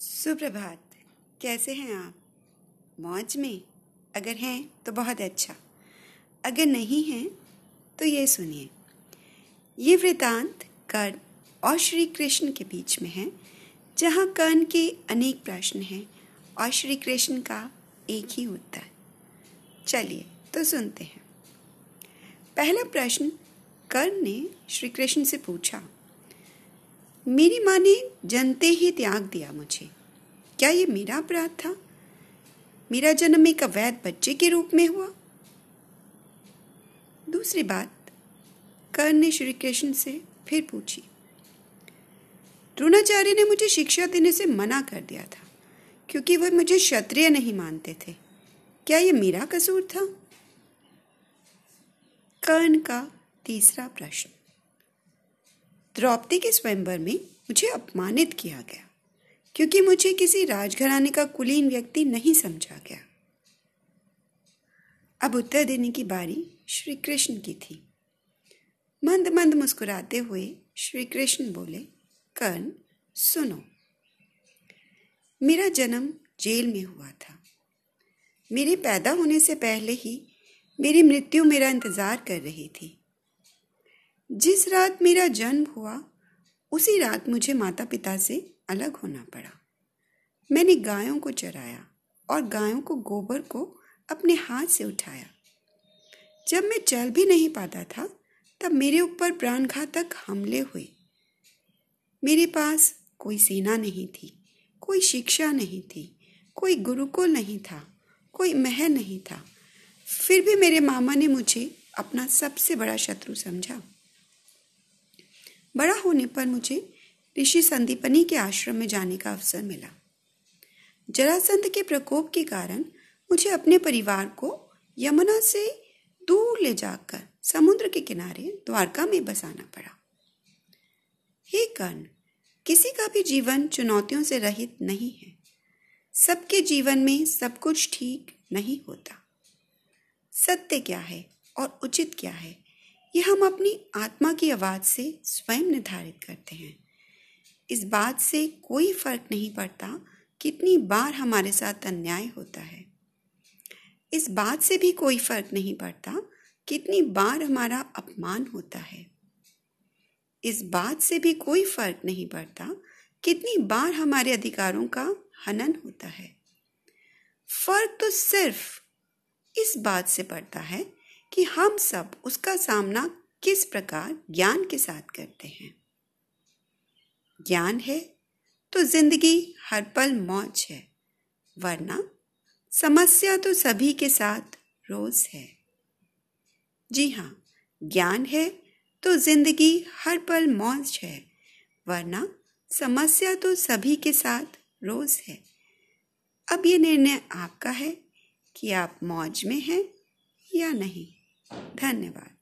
सुप्रभात। कैसे हैं आप? मौज में? अगर हैं तो बहुत अच्छा। अगर नहीं हैं तो ये सुनिए। ये वृतांत कर्ण और श्री कृष्ण के बीच में है, जहाँ कर्ण के अनेक प्रश्न हैं और श्री कृष्ण का एक ही उत्तर। चलिए तो सुनते हैं। पहला प्रश्न कर्ण ने श्री कृष्ण से पूछा मेरी माँ ने जनते ही त्याग दिया मुझे। क्या ये मेरा अपराध था? मेरा जन्म एक अवैध बच्चे के रूप में हुआ। दूसरी बात, कर्ण ने श्री कृष्ण से फिर पूछी। द्रोणाचार्य ने मुझे शिक्षा देने से मना कर दिया था, क्योंकि वह मुझे क्षत्रिय नहीं मानते थे। क्या ये मेरा कसूर था? कर्ण का तीसरा प्रश्न। द्रौपदी के स्वयंवर में मुझे अपमानित किया गया, क्योंकि मुझे किसी राजघराने का कुलीन व्यक्ति नहीं समझा गया। अब उत्तर देने की बारी श्री कृष्ण की थी। मंद मंद मुस्कुराते हुए श्री कृष्ण बोले, कर्ण, सुनो। मेरा जन्म जेल में हुआ था। मेरे पैदा होने से पहले ही मेरी मृत्यु मेरा इंतज़ार कर रही थी। जिस रात मेरा जन्म हुआ, उसी रात मुझे माता पिता से अलग होना पड़ा। मैंने गायों को चराया और गायों को गोबर को अपने हाथ से उठाया। जब मैं चल भी नहीं पाता था, तब मेरे ऊपर प्राणघातक हमले हुए। मेरे पास कोई सेना नहीं थी, कोई शिक्षा नहीं थी, कोई गुरुकुल नहीं था, कोई महल नहीं था। फिर भी मेरे मामा ने मुझे अपना सबसे बड़ा शत्रु समझा। बड़ा होने पर मुझे ऋषि संदीपनी के आश्रम में जाने का अवसर मिला। जरासंध के प्रकोप के कारण मुझे अपने परिवार को यमुना से दूर ले जाकर समुद्र के किनारे द्वारका में बसाना पड़ा। हे कर्ण, किसी का भी जीवन चुनौतियों से रहित नहीं है। सबके जीवन में सब कुछ ठीक नहीं होता। सत्य क्या है और उचित क्या है? ये हम अपनी आत्मा की आवाज़ से स्वयं निर्धारित करते हैं। इस बात से कोई फ़र्क नहीं पड़ता कितनी बार हमारे साथ अन्याय होता है। इस बात से भी कोई फ़र्क नहीं पड़ता कितनी बार हमारा अपमान होता है। इस बात से भी कोई फ़र्क नहीं पड़ता कितनी बार हमारे अधिकारों का हनन होता है। फ़र्क तो सिर्फ़ इस बात से पड़ता है कि हम सब उसका सामना किस प्रकार ज्ञान के साथ करते हैं। ज्ञान है तो ज़िंदगी हर पल मौज है, वरना समस्या तो सभी के साथ रोज है। जी हाँ ज्ञान है तो ज़िंदगी हर पल मौज है, वरना समस्या तो सभी के साथ रोज है। अब ये निर्णय आपका है कि आप मौज में हैं या नहीं। धन्यवाद।